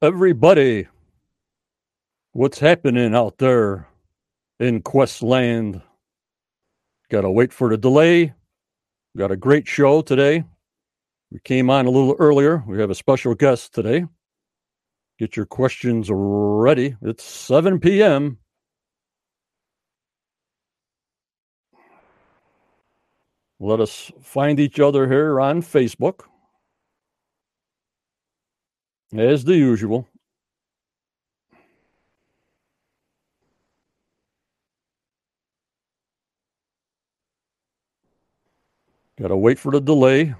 everybody. What's happening out there in Questland? Gotta wait for the delay. Got a great show today. We came on a little earlier. We have a special guest today. Get your questions ready. It's 7 p.m. Let us find each other here on Facebook. As the usual. Got to wait for the delay.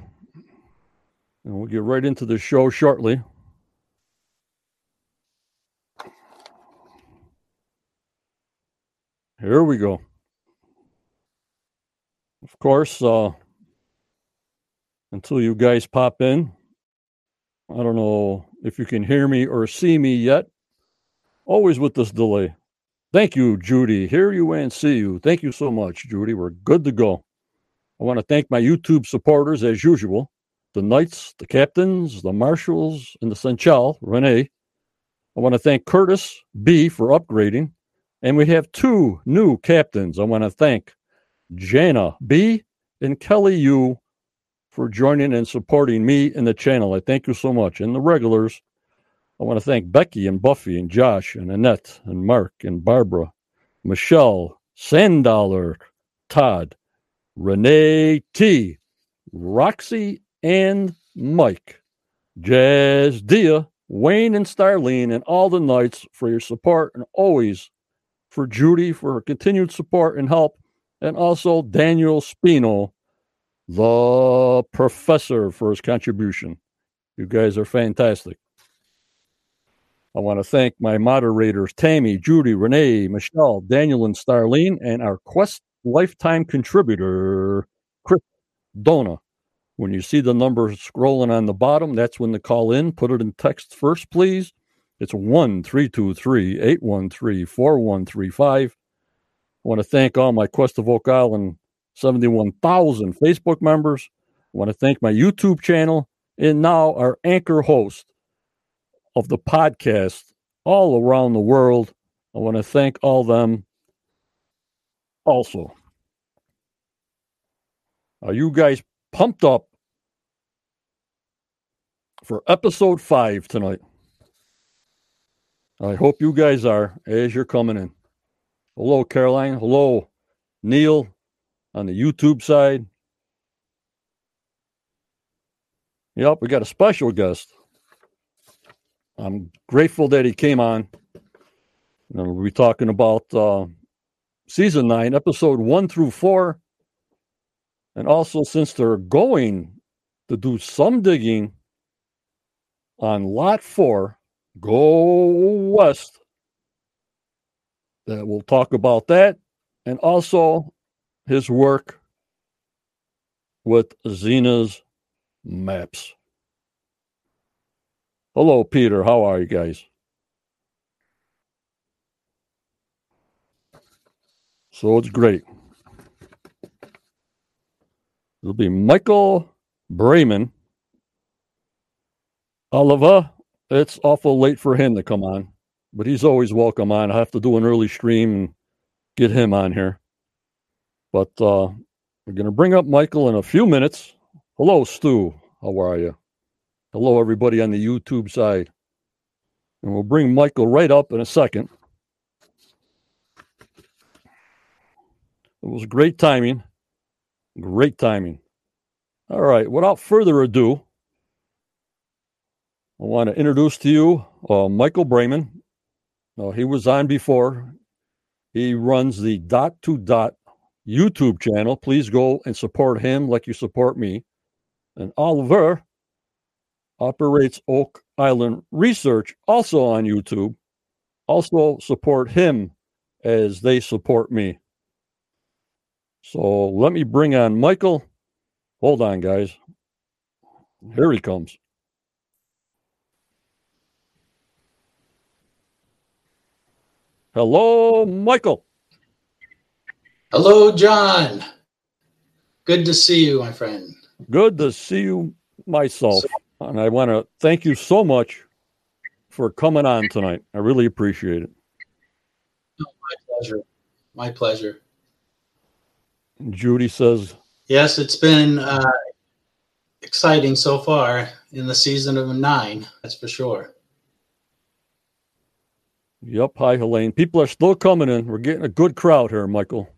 And we'll get right into the show shortly. Here we go. Of course, uh, until you guys pop in, I don't know if you can hear me or see me yet. Always with this delay. Thank you, Judy. Hear you and see you. Thank you so much, Judy. We're good to go. I want to thank my YouTube supporters as usual the Knights, the Captains, the Marshals, and the Seneschal, Renee. I want to thank Curtis B for upgrading. And we have two new captains. I want to thank Jana B and Kelly U for joining and supporting me in the channel. I thank you so much. And the regulars, I want to thank Becky and Buffy and Josh and Annette and Mark and Barbara, Michelle, Sandaller, Todd, Renee T, Roxy, and Mike, Jazz Dia, Wayne and Starlene, and all the Knights for your support and always for Judy for her continued support and help, and also Daniel Spino, the professor, for his contribution. You guys are fantastic. I want to thank my moderators, Tammy, Judy, Renee, Michelle, Daniel, and Starlene, and our Quest lifetime contributor, Chris Dona. When you see the number scrolling on the bottom, that's when to call in. Put it in text first, please. It's 1 323 813 4135. I want to thank all my Quest of Oak Island 71,000 Facebook members. I want to thank my YouTube channel and now our anchor host of the podcast all around the world. I want to thank all them also. Are you guys pumped up for episode five tonight? I hope you guys are as you're coming in. Hello, Caroline. Hello, Neil on the YouTube side. Yep, we got a special guest. I'm grateful that he came on. we'll be talking about uh, season nine, episode one through four. And also, since they're going to do some digging on lot four, go west, that we'll talk about that. And also his work with Zena's maps. Hello, Peter. How are you guys? So it's great. It'll be Michael Braman. Oliver, it's awful late for him to come on, but he's always welcome on. I have to do an early stream and get him on here. But uh, we're going to bring up Michael in a few minutes. Hello, Stu. How are you? Hello, everybody on the YouTube side. And we'll bring Michael right up in a second. It was great timing. Great timing. All right. Without further ado, I want to introduce to you uh, Michael Braman. Uh, he was on before. He runs the Dot to Dot YouTube channel. Please go and support him like you support me. And Oliver operates Oak Island Research, also on YouTube. Also support him as they support me. So let me bring on Michael. Hold on, guys. Here he comes. Hello, Michael. Hello, John. Good to see you, my friend. Good to see you myself. And I want to thank you so much for coming on tonight. I really appreciate it. my pleasure. My pleasure. Judy says, Yes, it's been uh, exciting so far in the season of nine, that's for sure. Yep. Hi, Helene. People are still coming in. We're getting a good crowd here, Michael.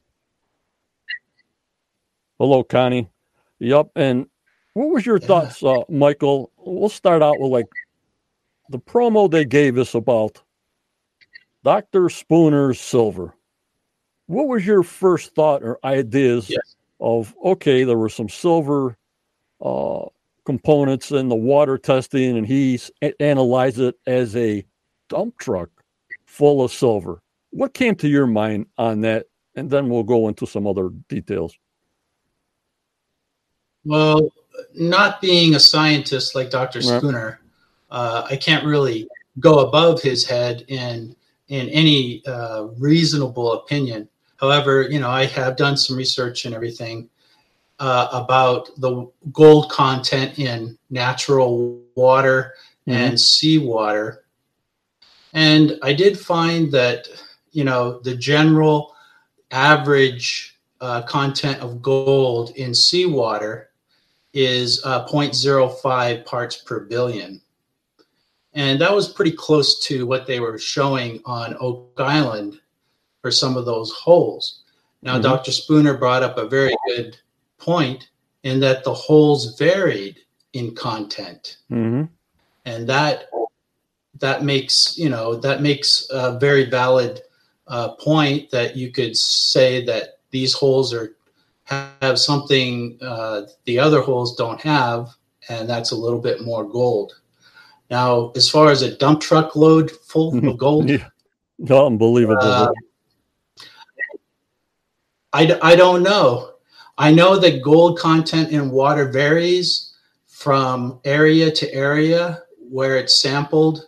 Hello, Connie. Yep. And what was your Yeah. thoughts, uh, Michael? We'll start out with like the promo they gave us about Dr. Spooner's silver. What was your first thought or ideas Yes. of okay, there were some silver uh, components in the water testing, and he analyzed it as a dump truck full of silver. What came to your mind on that? And then we'll go into some other details. Well, not being a scientist like Dr. Right. Spooner, uh, I can't really go above his head in in any uh, reasonable opinion. However, you know, I have done some research and everything uh, about the gold content in natural water and seawater, and I did find that you know the general average uh, content of gold in seawater is uh, 0.05 parts per billion. And that was pretty close to what they were showing on Oak Island for some of those holes. Now, Mhm. Dr. Spooner brought up a very good point in that the holes varied in content. Mm-hmm. And that that makes you know that makes a very valid uh, point that you could say that these holes are have something uh, the other holes don't have, and that's a little bit more gold. Now, as far as a dump truck load full of gold, Yeah. Unbelievable. Uh, I, d- I don't know. I know that gold content in water varies from area to area where it's sampled,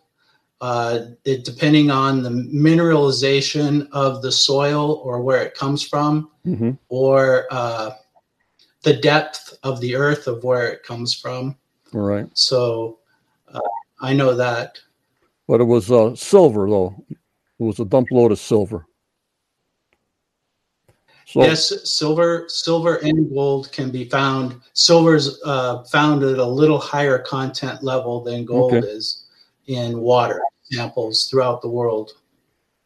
uh, it, depending on the mineralization of the soil or where it comes from, hmm or uh, the depth of the earth of where it comes from. All right. So uh, I know that. But it was uh, silver, though. It was a dump load of silver. So, yes, silver, silver and gold can be found. Silver's uh, found at a little higher content level than gold Okay. is in water samples throughout the world.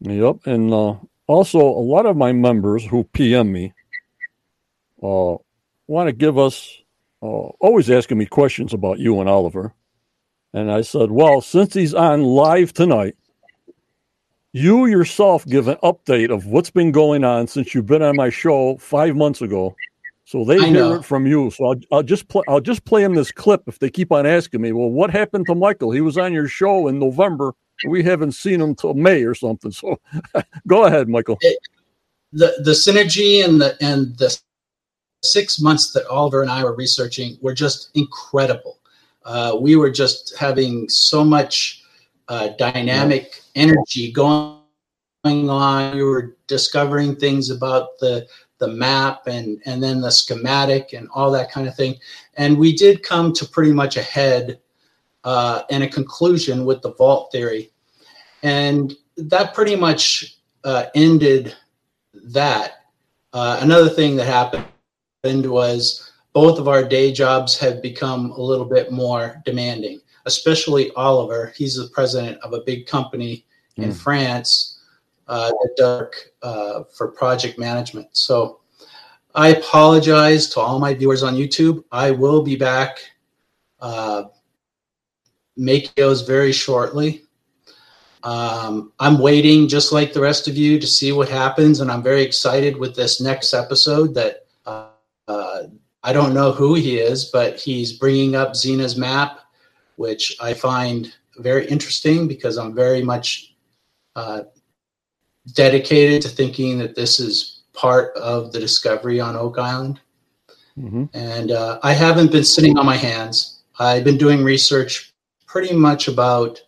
Yep. And uh, also, a lot of my members who PM me uh, want to give us, uh, always asking me questions about you and Oliver. And I said, well, since he's on live tonight, you yourself give an update of what's been going on since you've been on my show five months ago. So they hear it from you. So I'll, I'll just play. I'll just play him this clip if they keep on asking me. Well, what happened to Michael? He was on your show in November. We haven't seen him till May or something. So go ahead, Michael. The the synergy and the and the six months that Oliver and I were researching were just incredible. Uh, we were just having so much uh, dynamic energy going on. We were discovering things about the the map and and then the schematic and all that kind of thing. And we did come to pretty much a head uh, and a conclusion with the vault theory, and that pretty much uh, ended that. Uh, another thing that happened was both of our day jobs have become a little bit more demanding, especially Oliver. He's the president of a big company in Mm. France uh, that does uh, for project management. So I apologize to all my viewers on YouTube. I will be back uh, making those very shortly. Um, I'm waiting, just like the rest of you, to see what happens, and I'm very excited with this next episode. That uh, uh, I don't know who he is, but he's bringing up Zena's map, which I find very interesting because I'm very much uh, dedicated to thinking that this is part of the discovery on Oak Island. hmm And uh, I haven't been sitting on my hands. I've been doing research pretty much about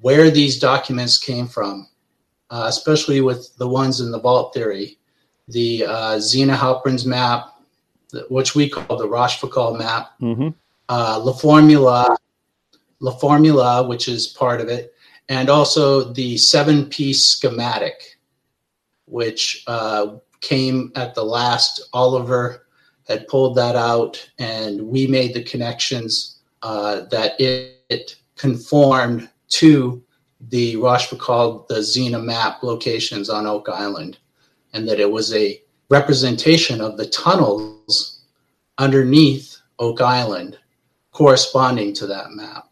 where these documents came from, uh, especially with the ones in the vault theory, the uh, Zena Halpern's map, which we call the Rochefoucauld map, hmm uh, La Formula, La Formula, which is part of it, and also the seven piece schematic, which uh, came at the last. Oliver had pulled that out, and we made the connections uh, that it, it, conformed to the Rochefoucauld the Zena map locations on Oak Island, and that it was a representation of the tunnels underneath Oak Island corresponding to that map.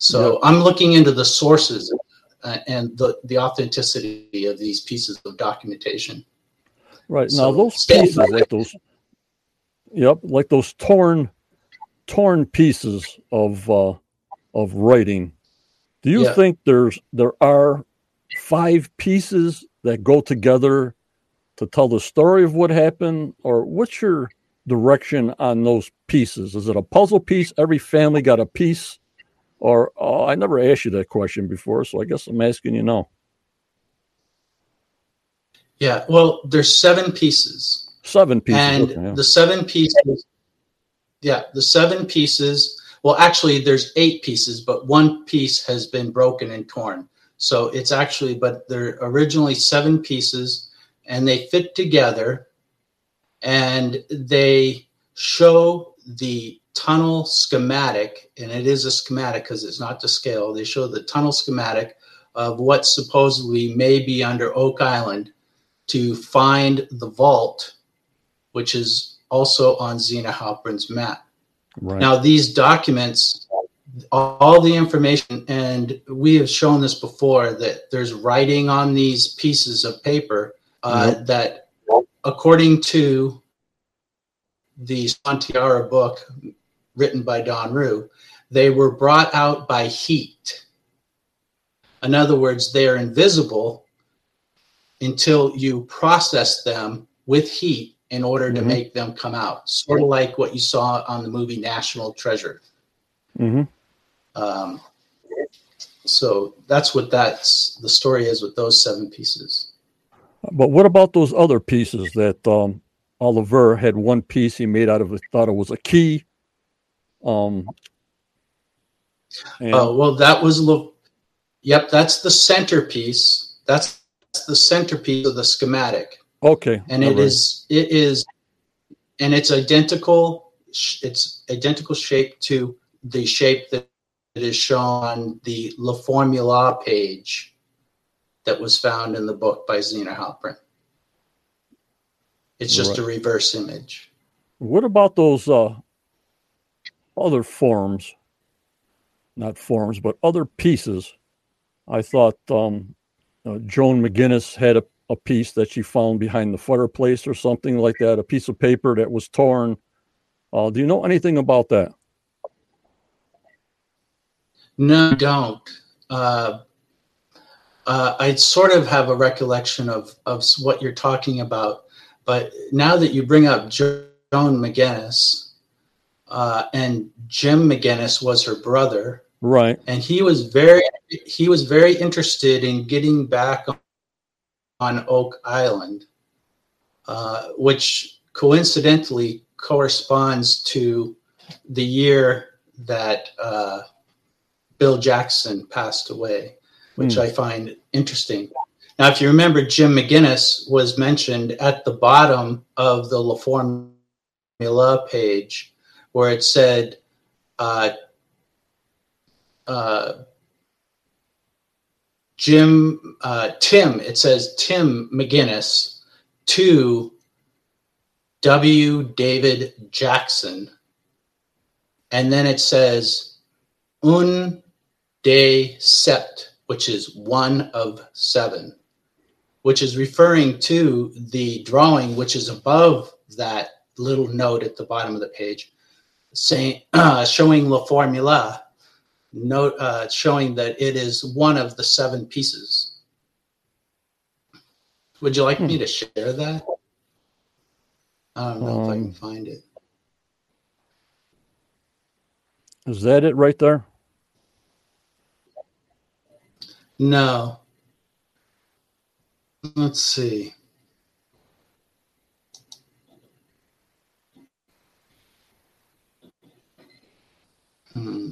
So yep. I'm looking into the sources uh, and the, the authenticity of these pieces of documentation. Right. So now those pieces, like those, yep, like those torn, torn pieces of uh, of writing. Do you yeah. think there's there are five pieces that go together to tell the story of what happened, or what's your direction on those pieces? Is it a puzzle piece? Every family got a piece, or oh, I never asked you that question before, so I guess I'm asking you now. Yeah, well, there's seven pieces. Seven pieces, and okay, yeah. the seven pieces. Yeah, the seven pieces. Well, actually, there's eight pieces, but one piece has been broken and torn. So it's actually, but they're originally seven pieces, and they fit together and they show the tunnel schematic, and it is a schematic because it's not to scale. They show the tunnel schematic of what supposedly may be under Oak Island to find the vault, which is also on Zena Halpern's map. Right. Now, these documents, all the information, and we have shown this before that there's writing on these pieces of paper uh, yep. that according to the Santiara book written by Don Ruh, they were brought out by heat. In other words, they are invisible until you process them with heat in order to mm-hmm. make them come out. Sort of like what you saw on the movie National Treasure. Mm-hmm. Um, so that's what that's the story is with those seven pieces. But what about those other pieces that um, Oliver had one piece he made out of thought it was a key. Um, and... Oh well, that was look. Yep, that's the centerpiece. That's the centerpiece of the schematic. Okay, and it right. is it is, and it's identical. It's identical shape to the shape that is shown on the La Formula page that was found in the book by Zena Halpern. It's just right. a reverse image. What about those uh, other forms? Not forms, but other pieces. I thought um, uh, Joan McGinnis had a, a piece that she found behind the fireplace or something like that, a piece of paper that was torn. Uh, do you know anything about that? No, I don't. Uh, uh, I sort of have a recollection of of what you're talking about, but now that you bring up Joan McGinnis, uh, and Jim McGinnis was her brother, right? And he was very he was very interested in getting back on Oak Island, uh, which coincidentally corresponds to the year that uh, Bill Jackson passed away which mm. I find interesting. Now, if you remember, Jim McGinnis was mentioned at the bottom of the La Formula page where it said, uh, uh, Jim, uh, Tim, it says Tim McGinnis to W. David Jackson. And then it says un de sept which is one of seven, which is referring to the drawing which is above that little note at the bottom of the page, saying uh, showing La Formula, note uh, showing that it is one of the seven pieces. Would you like hmm. me to share that? I don't know um, if I can um, find it. Is that it right there? No. Let's see. Mm-hmm.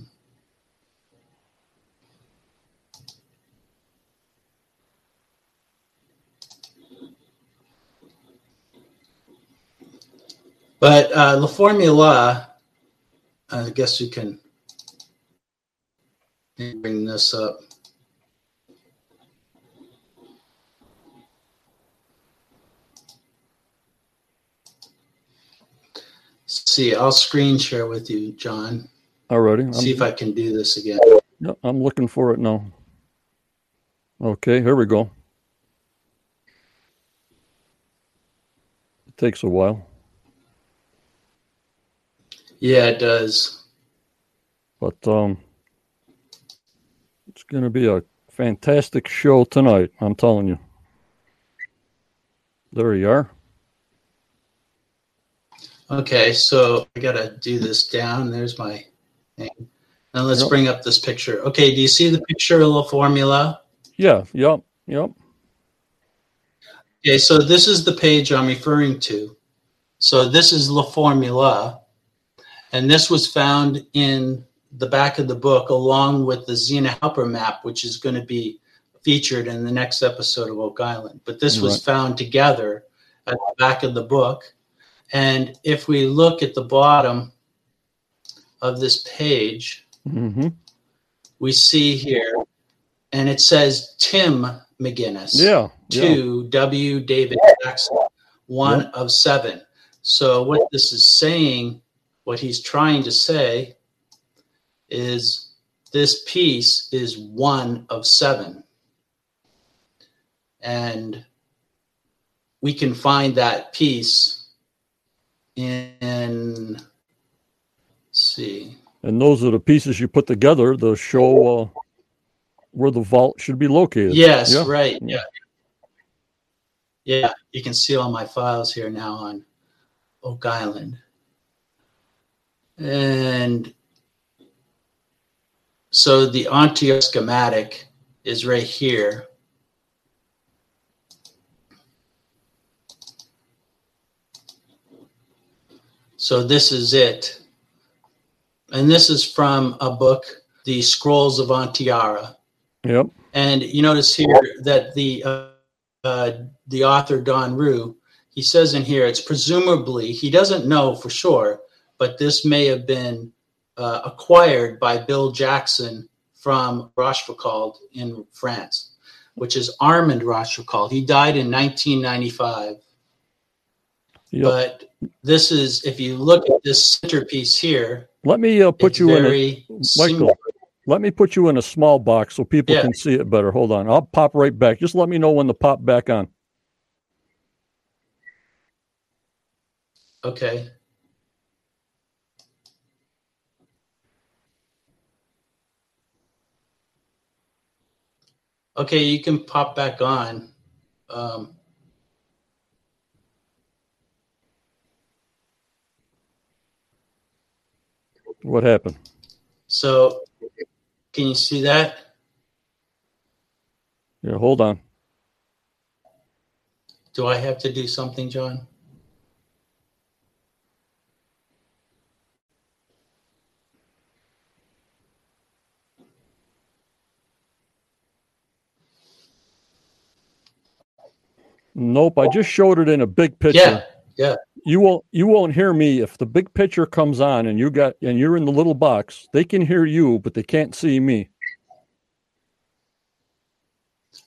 But uh, La Formula, I guess you can bring this up. Let's see, I'll screen share with you, John. Alrighty. See if I can do this again. Yeah, I'm looking for it now. Okay, here we go. It takes a while. Yeah, it does. But um it's gonna be a fantastic show tonight, I'm telling you. There you are. Okay, so I gotta do this down. There's my thing. Now let's Yep. bring up this picture. Okay, do you see the picture of La Formula? Yeah, yep, yep. Okay, so this is the page I'm referring to. So this is La Formula, and this was found in the back of the book along with the Zena Halpern map, which is going to be featured in the next episode of Oak Island. But this was found together at the back of the book. And if we look at the bottom of this page, hmm we see here, and it says Tim McGinnis Yeah. Yeah. to W. David Jackson, one of seven. So, what this is saying, what he's trying to say, is this piece is one of seven. And we can find that piece in, let's see, And those are the pieces you put together to show uh, where the vault should be located. Yes, Yeah. right. Yeah. Yeah. You can see all my files here now on Oak Island. And so the Onteora schematic is right here. So this is it. And this is from a book, The Scrolls of Onteora. Yep. And you notice here that the uh, uh, the author Don Ruh, he says in here it's presumably he doesn't know for sure, but this may have been uh, acquired by Bill Jackson from Rochefoucauld in France, which is Armand Rochefoucauld. He died in 1995. Yep. But this is if you look at this centerpiece here, Let me uh, put it's you in a, Michael. let me put you in a small box so people Yeah. can see it better. Hold on. I'll pop right back. Just let me know when to pop back on. Okay. Okay, you can pop back on. Um, What happened? so, can you see that? Yeah, hold on. Do I have to do something, John? Nope. I just showed it in a big picture. Yeah, yeah. You won't. You won't hear me if the big picture comes on and you got and you're in the little box. They can hear you, but they can't see me.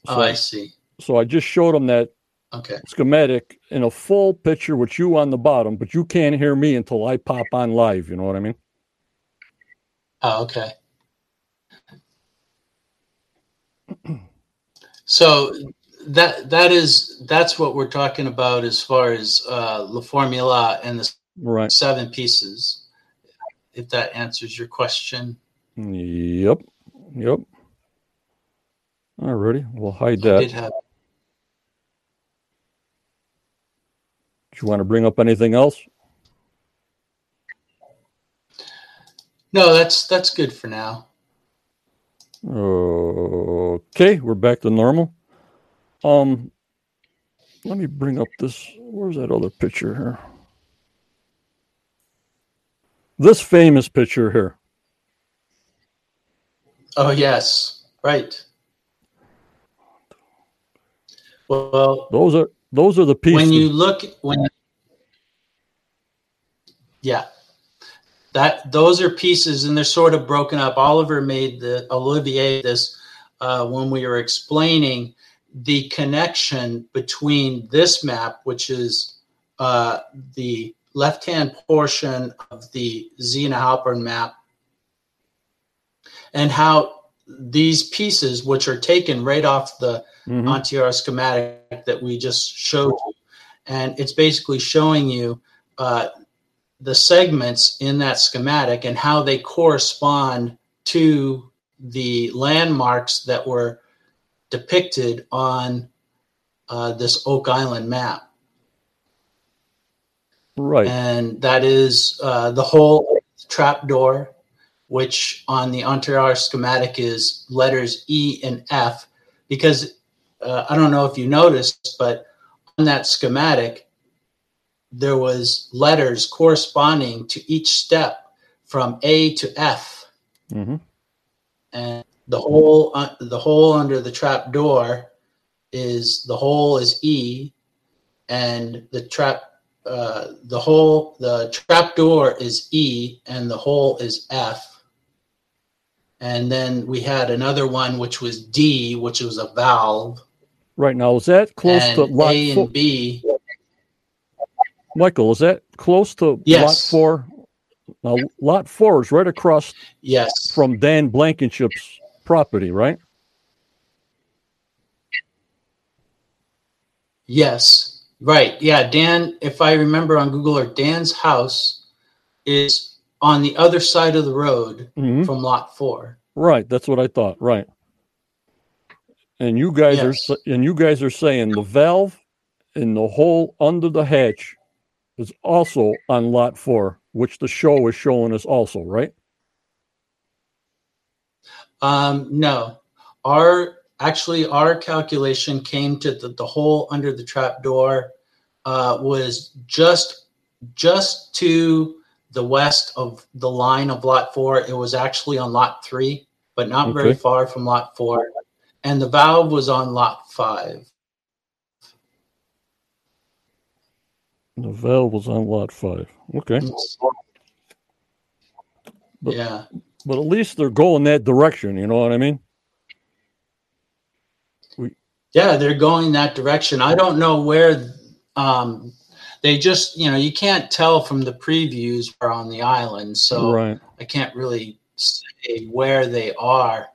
Oh, I see. so I just showed them that Okay. schematic in a full picture with you on the bottom, but you can't hear me until I pop on live. You know what I mean? Oh, okay. So that that is that's what we're talking about as far as uh, La Formula and the Right. seven pieces. If that answers your question, Yep. Yep. Alrighty. We'll hide that. did have. Do you want to bring up anything else? No, that's that's good for now. Okay, we're back to normal. Um, let me bring up this. Where's that other picture here? This famous picture here. Oh yes, right. Well, Those are those are the pieces. when you look when Yeah. That those are pieces and they're sort of broken up. Oliver made the Olivier this uh, when we were explaining the connection between this map, which is uh, the left-hand portion of the Zena Halpern map, and how these pieces, which are taken right off the Mhm. Onteora schematic that we just showed you, and it's basically showing you uh, the segments in that schematic and how they correspond to the landmarks that were depicted on uh, this Oak Island map. Right. And that is uh, the whole trap door, which on the Onteora schematic is letters E and F, because uh, I don't know if you noticed, but on that schematic, there was letters corresponding to each step from A to F. hmm and the hole uh, the hole under the trap door is the hole is E, and the trap uh, the hole the trap door is E, and the hole is F. And then we had another one which was D, which was a valve, Right now, is that close and to lot A four? and B. Michael, is that close to lot four? Now, lot four is right across Yes, from Dan Blankenship's property, right? yes, right, yeah. Dan, if I remember on Google Earth, Dan's house is on the other side of the road hmm from Lot Four. Right. That's what I thought. Right. And you guys are Yes. s- and you guys are saying the valve in the hole under the hatch is also on lot four, which the show is showing us also, right? Um, no, our actually our calculation came to the, the hole under the trap door uh, was just just to the west of the line of lot four. It was actually on lot three, but not very far from lot four, and the valve was on lot five. The valve was on lot five. Okay. But- yeah, But at least they're going that direction, you know what I mean? yeah, they're going that direction. I don't know where. Um, they just, you know, you can't tell from the previews are on the island, so right. I can't really say where they are.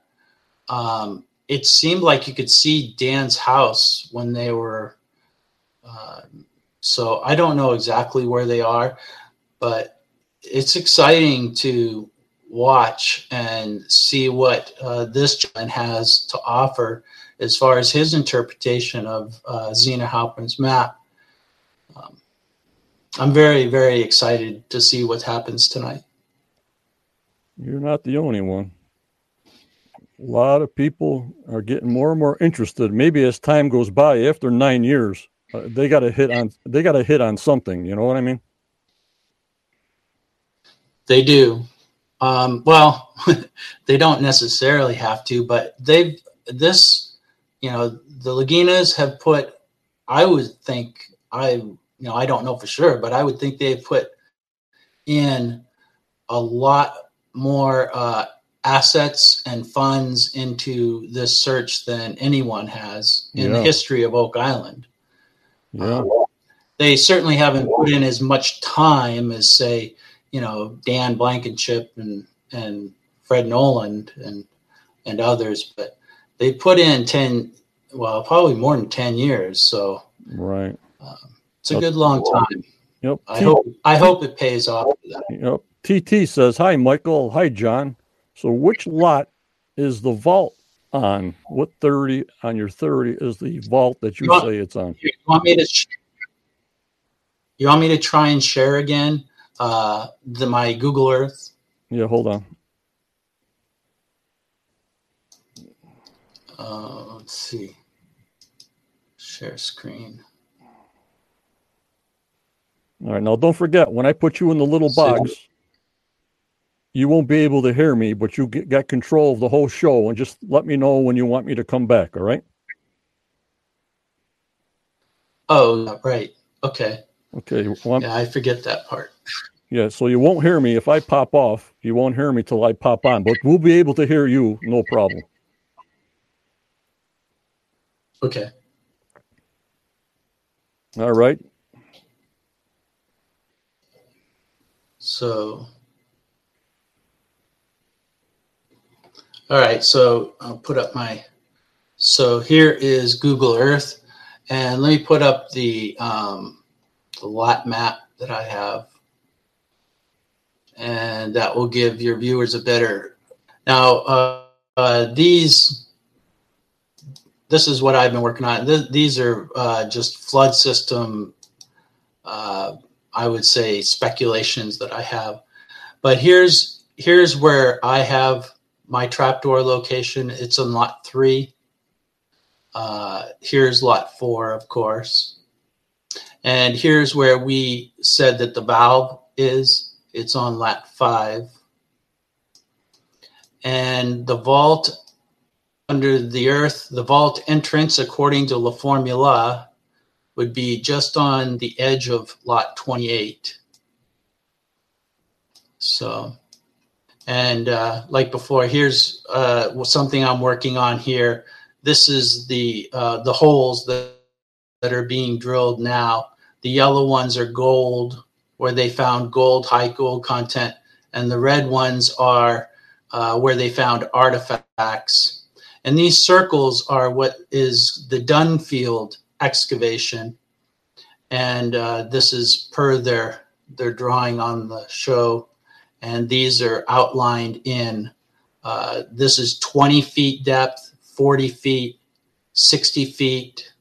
Um, it seemed like you could see Dan's house when they were. Uh, so I don't know exactly where they are, but it's exciting to watch and see what uh, this gentleman has to offer as far as his interpretation of uh, Zena Halpern's map. Um, I'm very, very excited to see what happens tonight. You're not the only one. A lot of people are getting more and more interested. Maybe as time goes by, after nine years, uh, they got to hit on they got to hit on something. You know what I mean? They do. Um, well, they don't necessarily have to, but they've this, you know, the Laginas have put. I would think I, you know, I don't know for sure, but I would think they've put in a lot more uh, assets and funds into this search than anyone has in the history of Oak Island. Yeah. they certainly haven't put in as much time as say you know dan blankenship and and fred nolan and and others but they put in 10 well probably more than 10 years so Right. Um, it's a good long time Yep. i T- hope i hope it pays off. Yep. TT says, "Hi, Michael. Hi, John. So, which lot is the vault on? What thirty on your thirty is the vault that you Well- say it's on? you want me to sh- you want me to try and share again uh the my google earth Yeah. Hold on. uh let's see share screen All right. Now, don't forget when I put you in the little box, you won't be able to hear me, but you get, got control of the whole show, and just let me know when you want me to come back. All right. oh right okay Okay. Well, yeah i forget that part Yeah, so you won't hear me if I pop off. You won't hear me till I pop on, but we'll be able to hear you, no problem. Okay. All right. So, all right. So I'll put up my. So here is Google Earth, and let me put up the um, the lot map that I have, and that will give your viewers a better. Now, uh, uh, these. This is what I've been working on. Th- these are uh, just flood system uh, I would say speculations that I have. But here's here's where I have my trapdoor location. It's on lot three. Uh, here's lot four, of course. And here's where we said that the valve is. It's on lot five. And the vault under the earth, the vault entrance, according to La Formula, would be just on the edge of lot 28. So, and uh, like before, here's uh, something I'm working on here. This is the uh, the holes that that are being drilled now. The yellow ones are gold, where they found gold, high gold content, and the red ones are uh, where they found artifacts. And these circles are what is the Dunfield excavation, and uh, this is per their their drawing on the show, and these are outlined in. Uh, this is 20 feet depth, 40 feet, 60 feet,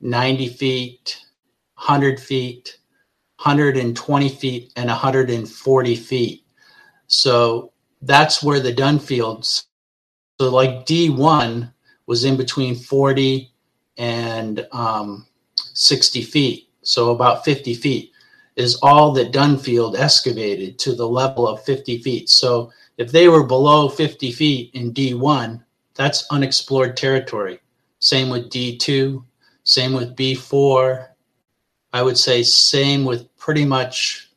90 feet, 100 feet, 120 feet, and 140 feet. So that's where the Dunfields. So like D1 was in between 40 and um, 60 feet, so about 50 feet, is all that Dunfield excavated to the level of 50 feet. So if they were below 50 feet in D1, that's unexplored territory. Same with D2, same with B4. I would say same with pretty much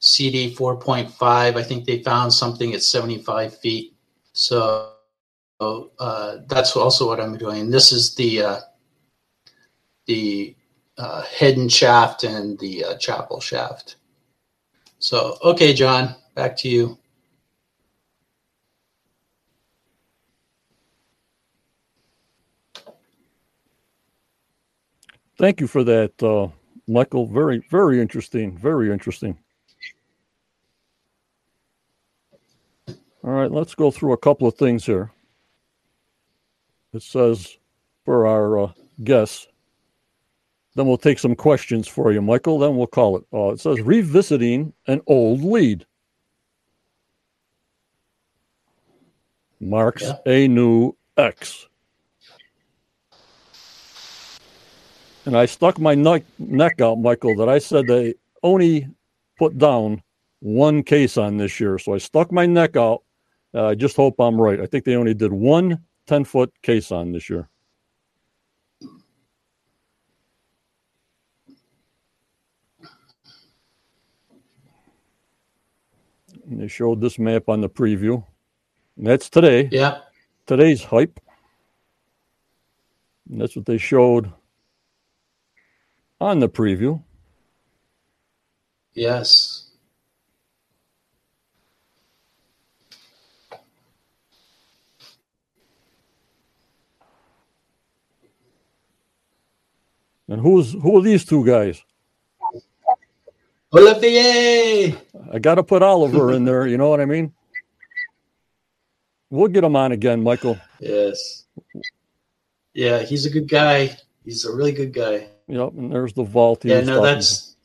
CD 4.5. I think they found something at 75 feet. So uh, that's also what I'm doing. This is the uh, the uh, Hedden shaft and the uh, Chappell shaft. So, okay, John, back to you. Thank you for that, uh, Michael. Very, very interesting. Very interesting. All right, let's go through a couple of things here. It says for our uh, guests, then we'll take some questions for you, Michael. Then we'll call it. Uh, it says revisiting an old lead. Marks Yeah. a new X. And I stuck my neck, neck out, Michael, that I said they only put down one case on this year. So I stuck my neck out. Uh, I just hope I'm right. I think they only did one 10 foot case on this year. And they showed this map on the preview. And that's today. Yeah, Today's hype. And that's what they showed on the preview. yes. And who's who are these two guys? Olivier! I got to put Oliver in there. You know what I mean? We'll get him on again, Michael. Yes. Yeah, he's a good guy. He's a really good guy. Yep. And there's the vault. Yeah, no, that's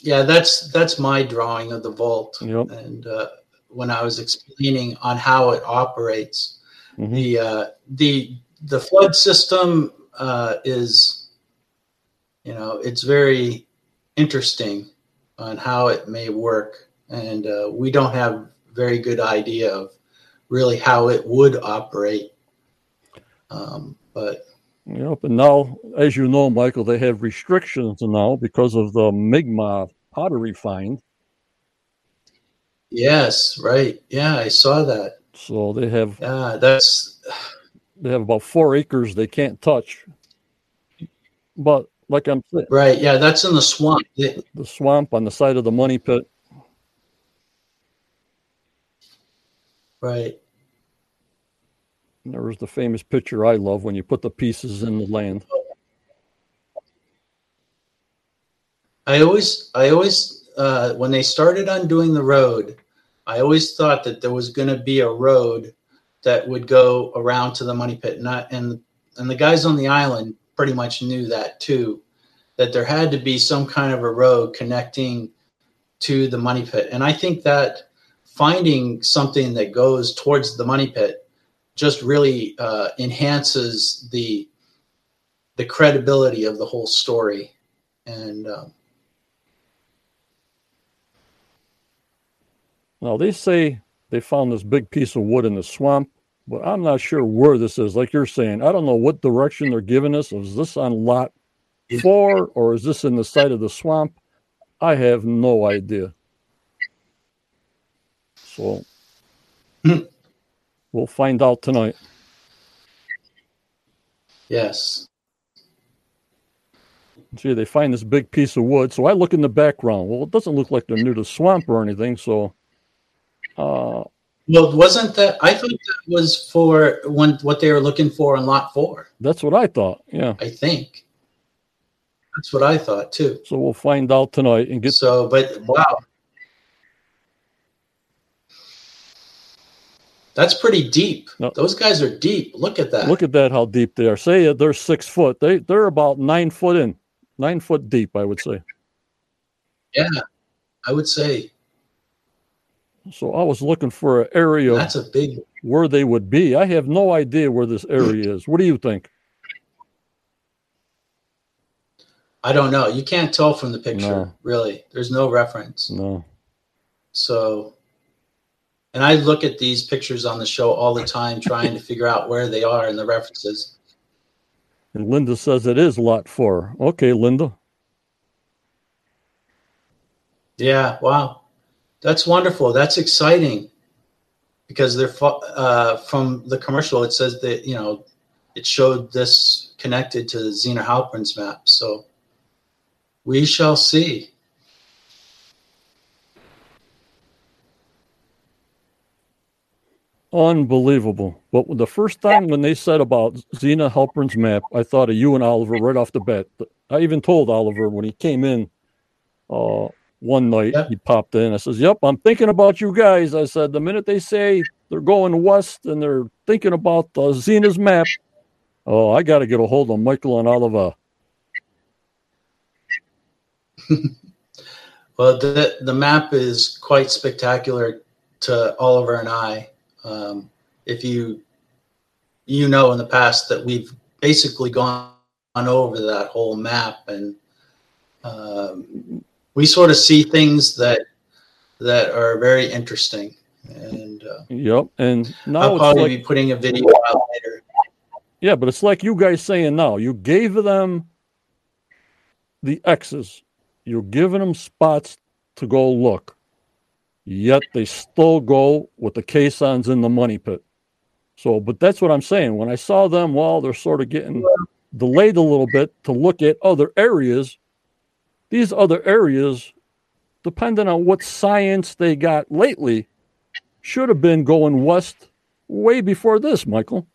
yeah, that's that's my drawing of the vault. Yep. And uh, when I was explaining on how it operates, Mhm. the uh, the the flood system uh, is, you know, it's very interesting on how it may work, and uh, we don't have very good idea of really how it would operate. Um, but Yep. And now, as you know, Michael, they have restrictions now because of the Mi'kmaq pottery find. Yes, right. Yeah, I saw that. So they have Yeah, that's they have about four acres they can't touch. But like I'm saying, right. Yeah, that's in the swamp. The swamp on the side of the money pit. right. There was the famous picture I love when you put the pieces in the land. I always, I always, uh, when they started undoing the road, I always thought that there was going to be a road that would go around to the money pit, and I, and and the guys on the island pretty much knew that too, that there had to be some kind of a road connecting to the money pit, and I think that finding something that goes towards the money pit just really uh, enhances the the credibility of the whole story, and. Um, Now they say they found this big piece of wood in the swamp, but I'm not sure where this is. Like you're saying, I don't know what direction they're giving us. Is this on lot four or is this in the side of the swamp? I have no idea. So Hmm. We'll find out tonight. Yes. See, they find this big piece of wood. So I look in the background. Well, it doesn't look like they're near the swamp or anything. So, uh, Well, wasn't that? I thought that was for when what they were looking for in Lot Four. that's what I thought. Yeah. I think that's what I thought too. So we'll find out tonight and get So, but wow, that's pretty deep. No. Those guys are deep. Look at that. Look at that, how deep they are. Say they're six foot. They they're about nine foot in, nine foot deep, I would say. yeah, I would say So I was looking for an area that's a big. where they would be. I have no idea where this area is. What do you think? I don't know. You can't tell from the picture. No. Really, there's no reference. No. So, and I look at these pictures on the show all the time, trying to figure out where they are and the references. And Linda says it is lot four. Okay, Linda. Yeah, wow, that's wonderful. That's exciting because they're uh, from the commercial. It says that you know it showed this connected to the Zena Halpern's map. So we shall see. Unbelievable. But the first time when they said about Zena Halpern's map, I thought of you and Oliver right off the bat. I even told Oliver when he came in uh, one night, Yep. he popped in. I says, Yep, I'm thinking about you guys. I said, The minute they say they're going west and they're thinking about uh, Zena's map, oh, I got to get a hold of Michael and Oliver. Well, the the map is quite spectacular to Oliver and I. Um, if you you know in the past that we've basically gone over that whole map, and um, we sort of see things that that are very interesting. And uh, Yep. And now I'll probably like, be putting a video out later. Yeah, but it's like you guys saying now. You gave them the X's. You're giving them spots to go look. Yet they still go with the caissons in the money pit. So, but that's what I'm saying. When I saw them, well, they're sort of getting delayed a little bit to look at other areas. These other areas, depending on what science they got lately, should have been going west way before this, Michael.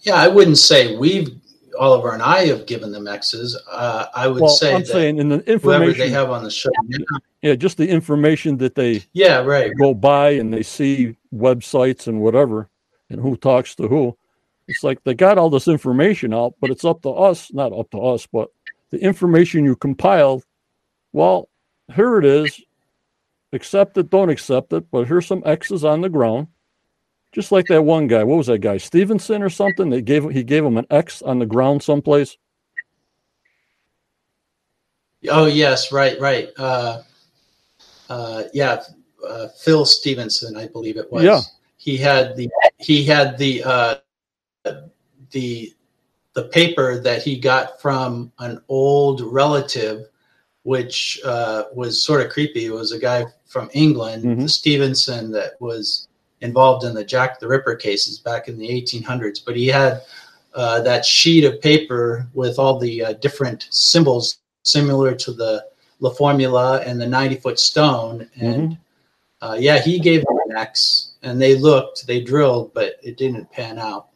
Yeah, I wouldn't say we've Oliver and I have given them X's. Uh, I would Well, say I'm that saying in the whoever they have on the show. now- yeah, just the information that they Yeah, right. go by and they see websites and whatever, and who talks to who. It's like they got all this information out, but it's up to us, not up to us, but the information you compiled. Well, here it is. Accept it, don't accept it, but here's some X's on the ground. Just like that one guy. What was that guy? Stevenson or something? They gave he gave him an X on the ground someplace. Oh yes, right, right. Uh, uh, yeah, uh, Phil Stevenson, I believe it was. Yeah. He had the he had the uh, the the paper that he got from an old relative, which uh, was sort of creepy. It was a guy from England, Mhm. Stevenson, that was involved in the Jack the Ripper cases back in the 1800s. But he had uh, that sheet of paper with all the uh, different symbols similar to the La Formula and the 90 foot stone. And uh, yeah, he gave them an X and they looked, they drilled, but it didn't pan out.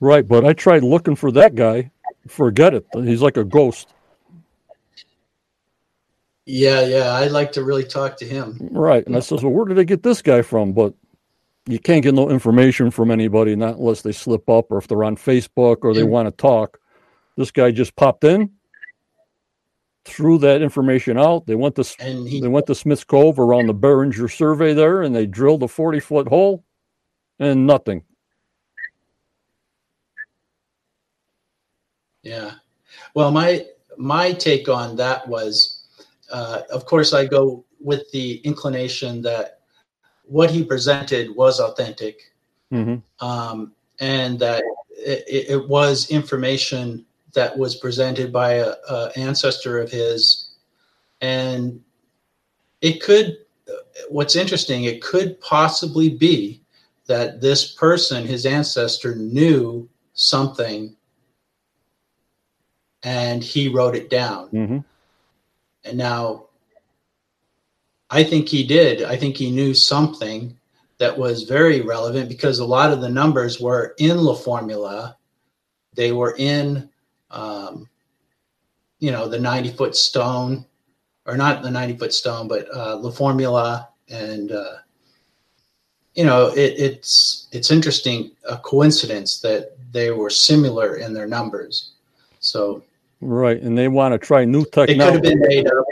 Right, but I tried looking for that guy. Forget it. He's like a ghost. Yeah, yeah, I'd like to really talk to him. Right. And I says, Well, where did they get this guy from? But you can't get no information from anybody, not unless they slip up or if they're on Facebook or they want to talk. This guy just popped in, threw that information out. They went to he, they went to Smith's Cove around the Behringer survey there and they drilled a 40 foot hole and nothing. yeah. Well, my my take on that was, uh, of course, I go with the inclination that what he presented was authentic. hmm um, and that it, it was information that was presented by a, a ancestor of his, and it could. What's interesting, it could possibly be that this person, his ancestor, knew something, and he wrote it down. hmm And now, I think he did. I think he knew something that was very relevant because a lot of the numbers were in La Formula. They were in, um, you know, the 90 foot stone, or not the 90 foot stone, but uh, La Formula. And, uh, you know, it, it's, it's interesting, a coincidence that they were similar in their numbers. So Right. And they want to try new it could have technology. been made up.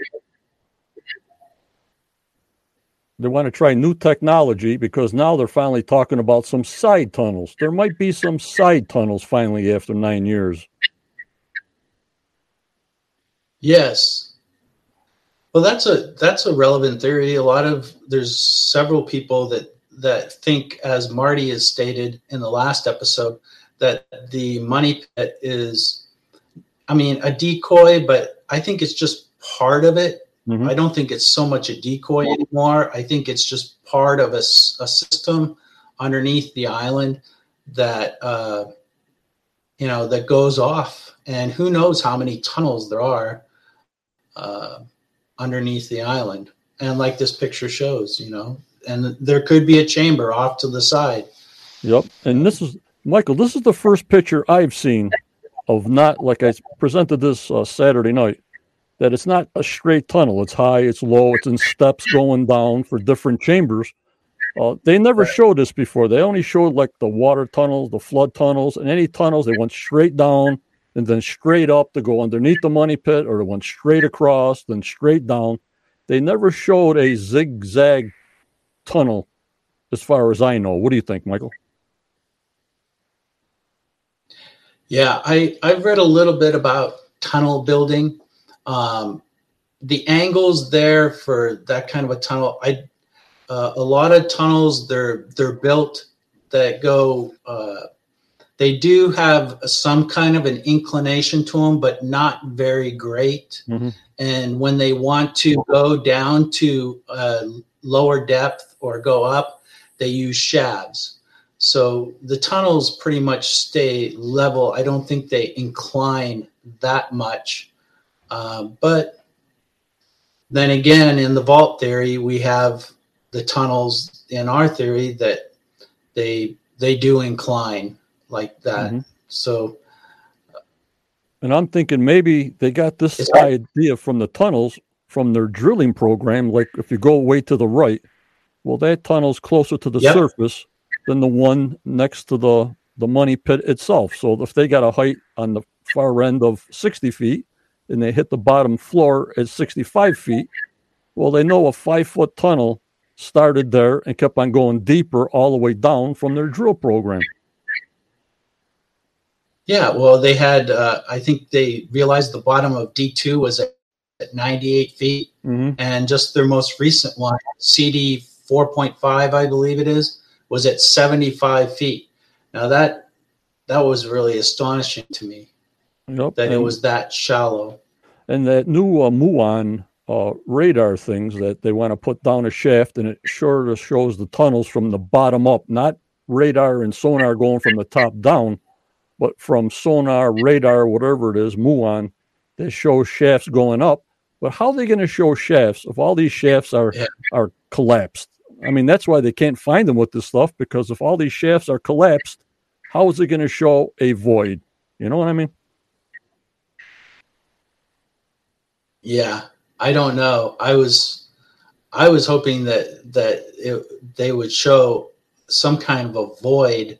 They want to try new technology because now they're finally talking about some side tunnels. There might be some side tunnels finally after nine years. Yes. Well, that's a that's a relevant theory. A lot of there's several people that that think, as Marty has stated in the last episode, that the money pit is, I mean, a decoy, but I think it's just part of it. Mhm. I don't think it's so much a decoy anymore. I think it's just part of a, a system underneath the island that uh, you know that goes off, and who knows how many tunnels there are uh, underneath the island. And like this picture shows, you know, and there could be a chamber off to the side. Yep. And this is Michael. This is the first picture I've seen of not like I presented this uh, Saturday night. That it's not a straight tunnel. It's high. It's low. It's in steps going down for different chambers. Uh, they never Right. showed this before. They only showed like the water tunnels, the flood tunnels, and any tunnels. They went straight down and then straight up to go underneath the money pit, or they went straight across, then straight down. They never showed a zigzag tunnel, as far as I know. What do you think, Michael? Yeah, I, I've read a little bit about tunnel building. Um, the angles there for that kind of a tunnel, I uh, a lot of tunnels they're they're built that go. Uh, they do have some kind of an inclination to them, but not very great. Mhm. And when they want to go down to uh, lower depth or go up, they use shavs. So the tunnels pretty much stay level. I don't think they incline that much. Uh, but then again, in the vault theory, we have the tunnels in our theory that they they do incline like that. Mhm. So And I'm thinking maybe they got this idea from the tunnels from their drilling program. Like if you go way to the right, well, that tunnel's closer to the Yep. surface than the one next to the the money pit itself. So if they got a height on the far end of 60 feet and they hit the bottom floor at 65 feet, well, they know a five foot tunnel started there and kept on going deeper all the way down from their drill program. yeah, well, they had. Uh, I think they realized the bottom of D two was at, at 98 feet. hmm and just their most recent one, CD 4.5, I believe it is, was at 75 feet. Now that that was really astonishing to me. Yep. that it was that shallow. and that new uh, Muon uh, radar things that they want to put down a shaft, and it sure shows the tunnels from the bottom up, not radar and sonar going from the top down, but from sonar, radar, whatever it is, Muon, that shows shafts going up. But how are they going to show shafts if all these shafts are Yeah. are collapsed? I mean, that's why they can't find them with this stuff because if all these shafts are collapsed, how is it going to show a void? You know what I mean? Yeah, I don't know. I was I was hoping that that it, they would show some kind of a void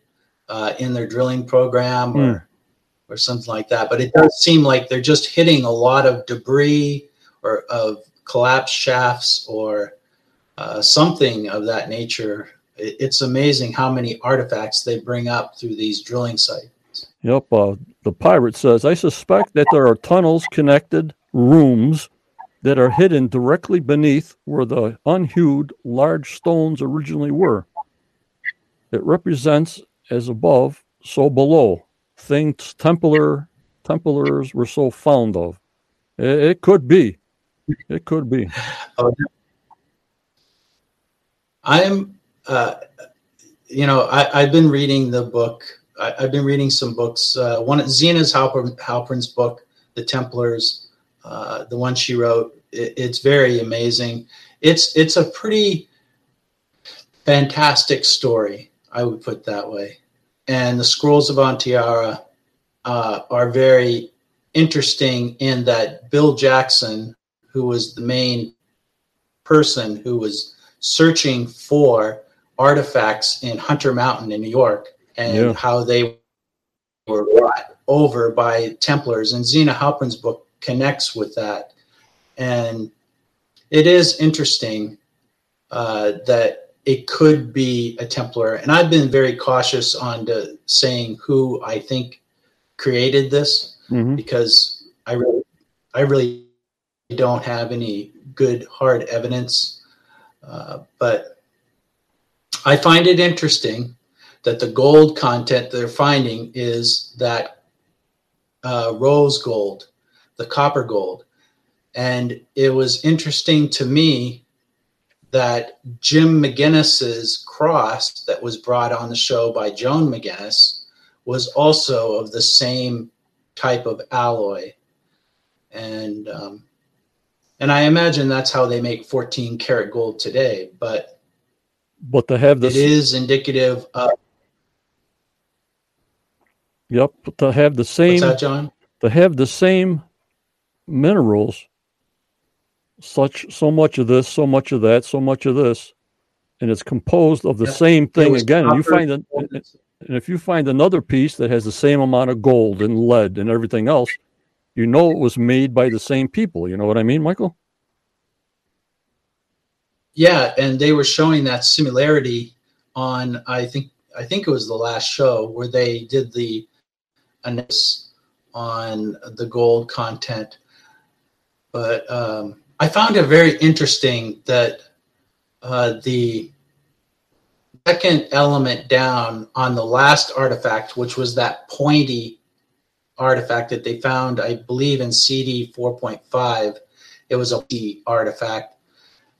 uh, in their drilling program or or something like that. But it does seem like they're just hitting a lot of debris or of collapsed shafts or uh, something of that nature. It, it's amazing how many artifacts they bring up through these drilling sites. Yep. Uh, the pirate says, I suspect that there are tunnels connected rooms that are hidden directly beneath where the unhewed large stones originally were. It represents as above, so below, things Templar Templars were so fond of. It, it could be. It could be. I'm, uh, you know, I, I've been reading the book. I, I've been reading some books. Uh, one, Zena's Halpern, Halpern's book, The Templars, uh, the one she wrote. It, it's very amazing. It's it's a pretty fantastic story. I would put that way. And the Scrolls of Onteora uh, are very interesting in that Bill Jackson, who was the main person who was searching for artifacts in Hunter Mountain in New York and Yeah. how they were brought over by Templars. And Zena Halpern's book connects with that. And it is interesting uh, that it could be a Templar. And I've been very cautious on to saying who I think created this hmm because I really, I really don't have any good hard evidence. Uh, but I find it interesting that the gold content they're finding is that uh, rose gold, the copper gold. And it was interesting to me that Jim McGinnis's cross that was brought on the show by Joan McGinnis was also of the same type of alloy. And um, and I imagine that's how they make 14 karat gold today. But But to have this, is indicative of yep, to have the same what's that, John? to have the same minerals such so much of this so much of that so much of this and it's composed of the Yep. same thing again you find that and if you find another piece that has the same amount of gold and lead and everything else you know it was made by the same people you know what i mean michael Yeah, and they were showing that similarity on I think I think it was the last show where they did the analysis on the gold content. But um, I found it very interesting that uh, the second element down on the last artifact, which was that pointy artifact that they found, I believe in CD 4.5, it was a artifact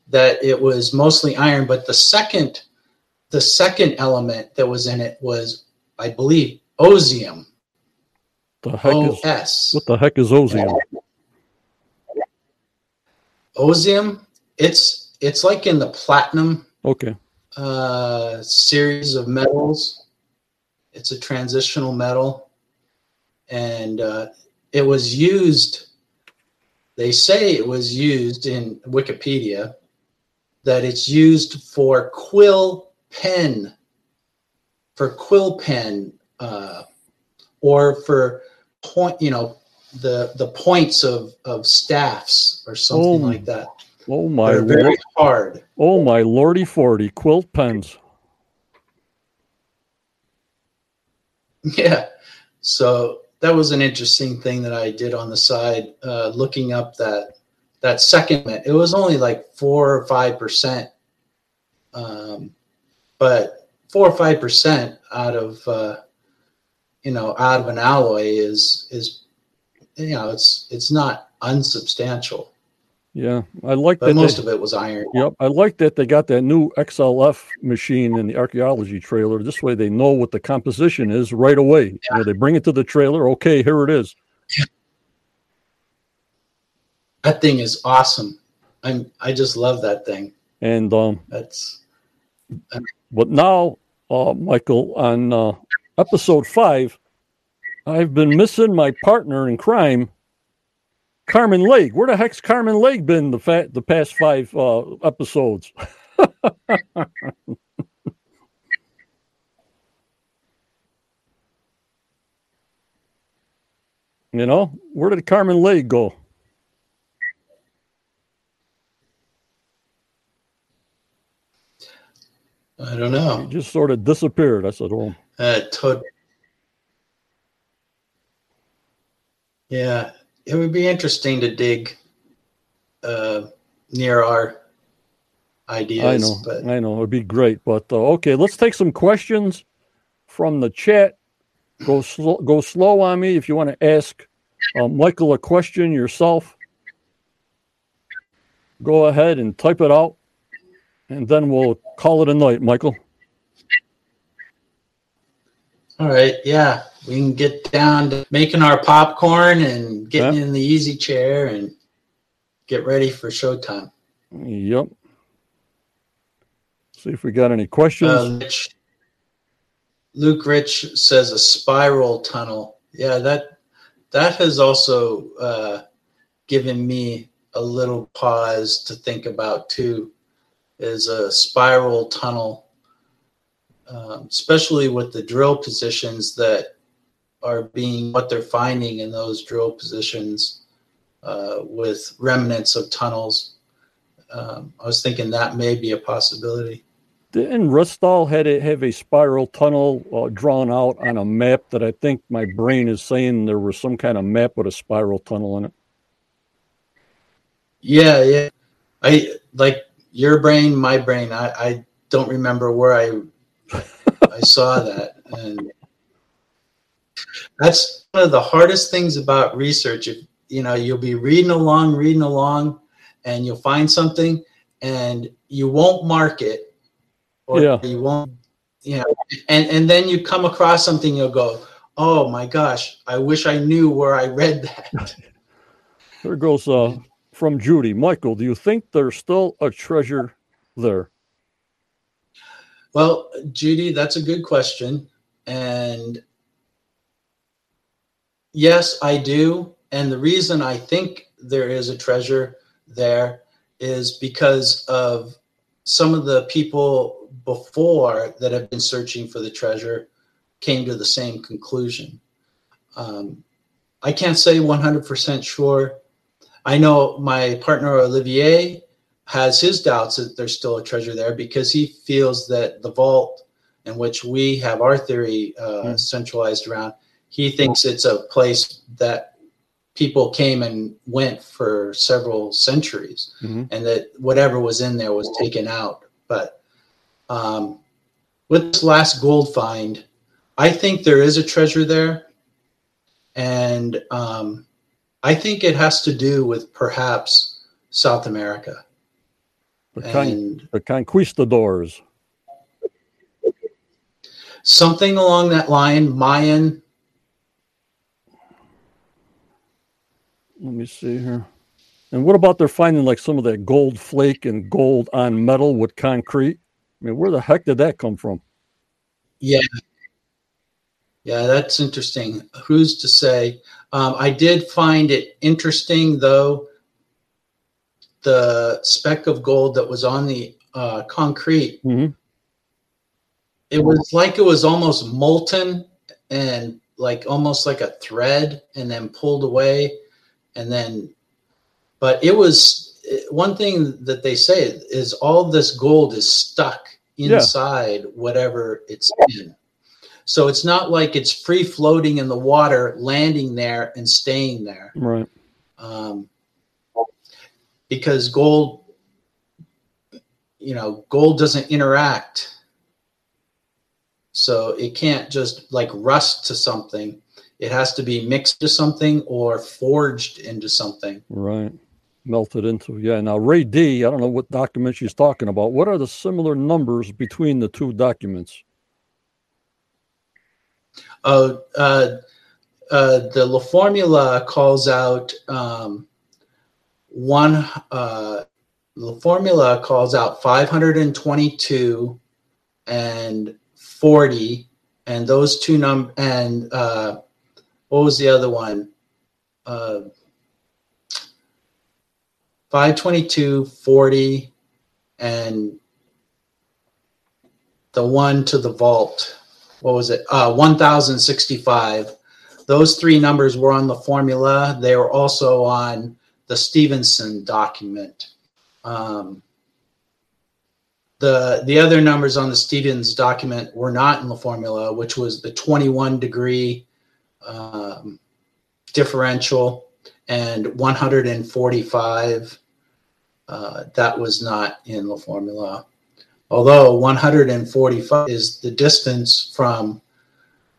that it was mostly iron, but the second the second element that was in it was, I believe, osmium. the heck O is what the heck is osmium Osmium. It's it's like in the platinum okay uh, series of metals. It's a transitional metal, and uh, it was used. They say it was used in Wikipedia that it's used for quill pen, for quill pen, uh, or for point. You know, the the points of of staffs or something Oh, like that. oh my They're very lord hard. oh my lordy 40 quilt pens Yeah. So that was an interesting thing that I did on the side, uh, looking up that that second. It was only like four or five percent, um, but four or five percent out of uh, you know out of an alloy is is you know, it's it's not unsubstantial. Yeah, I like But that. most they, of it was iron. yep, I like that they got that new XRF machine in the archaeology trailer. This way, they know what the composition is right away. You know, they bring it to the trailer. Okay, here it is. That thing is awesome. I'm I just love that thing. And um, That's But now, uh, Michael, on uh, episode five, I've been missing my partner in crime, Carmen Legge. Where the heck's Carmen Legge been the fa- the past five uh, episodes? you know, where did Carmen Legge go? I don't She know. just sort of disappeared. I said, "Oh, Uh, to- yeah, it would be interesting to dig uh, near our ideas. I know, but I know, it'd be great. But uh, okay, let's take some questions from the chat. Go slow, go slow on me if you want to ask uh, Michael a question yourself. Go ahead and type it out, and then we'll call it a night, Michael. all right, yeah, we can get down to making our popcorn and getting in the easy chair and get ready for showtime. Yep. See if we got any questions. Uh, Rich, Luke Rich says a spiral tunnel. Yeah, that that has also uh, given me a little pause to think about too. Is a spiral tunnel, um, especially with the drill positions that are being what they're finding in those drill positions uh, with remnants of tunnels. Um, I was thinking that may be a possibility. Didn't Restall had a, have a spiral tunnel uh, drawn out on a map that I think my brain is saying there was some kind of map with a spiral tunnel in it. Yeah, yeah. I like your brain, my brain. I, I don't remember where I I saw that, and that's one of the hardest things about research. If you know, you'll be reading along, reading along, and you'll find something, and you won't mark it, or Yeah. you won't, you know, and and then you come across something, you'll go, "Oh my gosh, I wish I knew where I read that." There goes uh, from Judy. Michael, do you think there's still a treasure there? Well, Judy, that's a good question. And yes, I do. And the reason I think there is a treasure there is because of some of the people before that have been searching for the treasure came to the same conclusion. Um, I can't say 100% sure. I know my partner Oliver has his doubts that there's still a treasure there because he feels that the vault in which we have our theory uh, Hmm. centralized around, he thinks it's a place that people came and went for several centuries Mhm. and that whatever was in there was taken out. But um, with this last gold find, I think there is a treasure there. And um, I think it has to do with perhaps South America. The, con- And the conquistadors. something along that line, Mayan. Let me see here. And what about they're finding like some of that gold flake and gold on metal with concrete? I mean, where the heck did that come from? Yeah. Yeah, that's interesting. Who's to say? Um, I did find it interesting, though, the speck of gold that was on the uh, concrete. hmm It was like it was almost molten and like almost like a thread and then pulled away. And then, but it was one thing that they say is all this gold is stuck Yeah. inside whatever it's in. So it's not like it's free floating in the water, landing there and staying there. Right. Um, because gold, you know, gold doesn't interact. So it can't just like rust to something. It has to be mixed to something or forged into something. Right. Melted into. Yeah. Now, Ray D, I don't know what document she's talking about. What are the similar numbers between the two documents? Uh, uh, uh, the La Formula calls out um, one, uh, La Formula calls out 522 and 40, and those two num and uh, what was the other one? Uh, 522, 40, and the one to the vault. What was it? Uh, 1065. Those three numbers were on the formula. They were also on the Stevenson document. Um, the the other numbers on the Stevens document were not in the formula, which was the 21 degree um, differential and 145. Uh, that was not in the formula. Although 145 is the distance from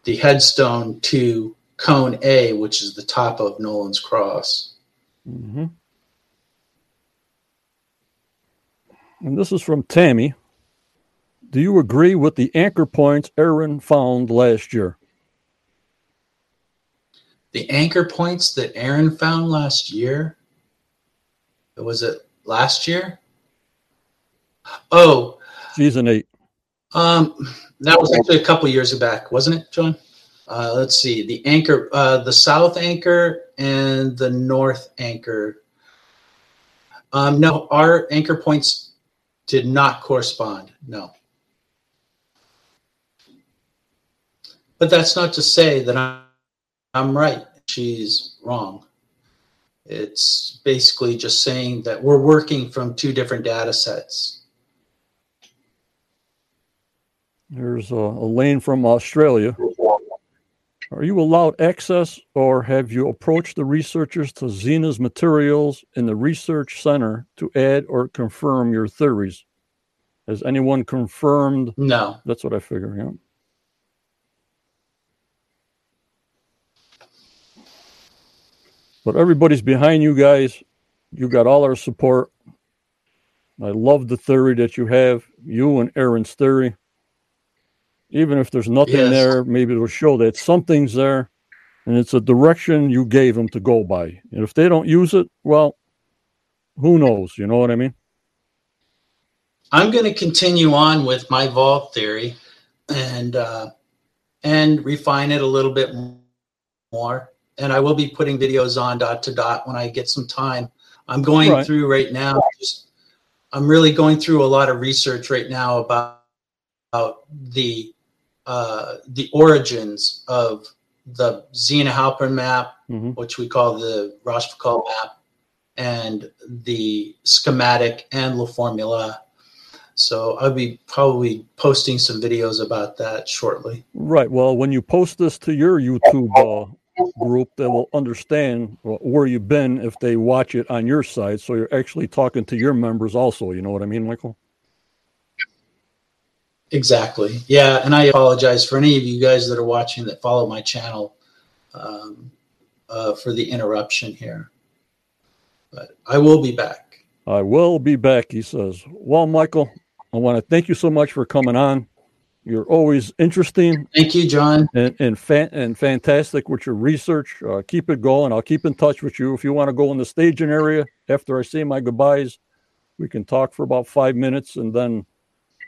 the headstone to cone A, which is the top of Nolan's cross. Mm-hmm. And this is from Tammy. Do you agree with the anchor points Aaron found last year? The anchor points that Aaron found last year? Was it last year? Oh, season eight. Um, that was actually a couple years back, wasn't it, John? Uh, let's see. The anchor, uh, the south anchor and the north anchor. Um, no, our anchor points did not correspond. No. But that's not to say that I'm, I'm right. She's wrong. It's basically just saying that we're working from two different data sets. There's a, lane from Australia. Are you allowed access or have you approached the researchers to Zena's materials in the research center to add or confirm your theories? Has anyone confirmed? No. That's what I figure, yeah. But everybody's behind you guys. You got all our support. I love the theory that you have, you and Aaron's theory. Even if there's nothing yes. there, maybe it'll show that something's there and it's a direction you gave them to go by. And if they don't use it, well, who knows? You know what I mean? I'm going to continue on with my vault theory and uh, and refine it a little bit more. And I will be putting videos on dot to dot when I get some time. I'm going right. through right now. Just, I'm really going through a lot of research right now about, about the uh, the origins of the Zena Halpern map, mm-hmm. which we call the Rochefoucauld map, and the schematic and La Formula. So I'll be probably posting some videos about that shortly. Right. Well, when you post this to your YouTube uh, group, that will understand where you've been if they watch it on your side. So you're actually talking to your members also. You know what I mean, Michael? Exactly. Yeah, and I apologize for any of you guys that are watching that follow my channel um, uh, for the interruption here. But I will be back. I will be back, he says. Well, Michael, I want to thank you so much for coming on. You're always interesting. Thank you, John. And and, and fantastic with your research. Uh, keep it going. I'll keep in touch with you. If you want to go in the staging area after I say my goodbyes, we can talk for about five minutes and then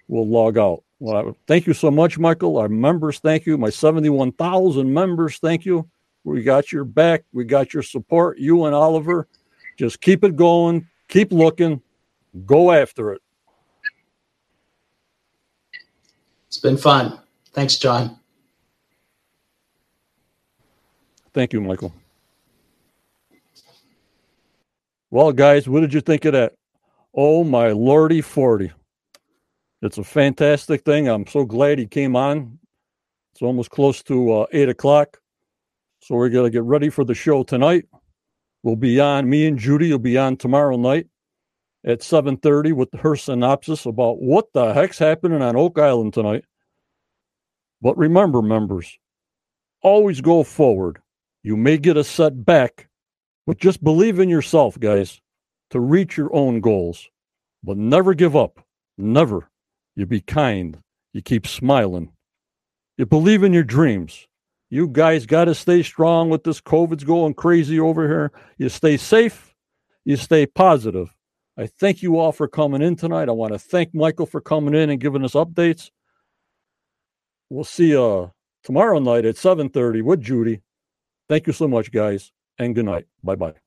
we'll log out. Well, thank you so much, Michael. Our members, thank you. My 71,000 members, thank you. We got your back. We got your support. You and Oliver, just keep it going. Keep looking. Go after it. It's been fun. Thanks, John. Thank you, Michael. Well, guys, what did you think of that? Oh, my lordy 40. It's a fantastic thing. I'm so glad he came on. It's almost close to uh, eight o'clock. So we're going to get ready for the show tonight. We'll be on, me and Judy will be on tomorrow night at 7.30 with her synopsis about what the heck's happening on Oak Island tonight. But remember, members, always go forward. You may get a setback, but just believe in yourself, guys, to reach your own goals. But never give up. Never. You be kind. You keep smiling. You believe in your dreams. You guys got to stay strong with this COVID's going crazy over here. You stay safe. You stay positive. I thank you all for coming in tonight. I want to thank Michael for coming in and giving us updates. We'll see you tomorrow night at 7:30 with Judy. Thank you so much, guys, and good night. Bye bye.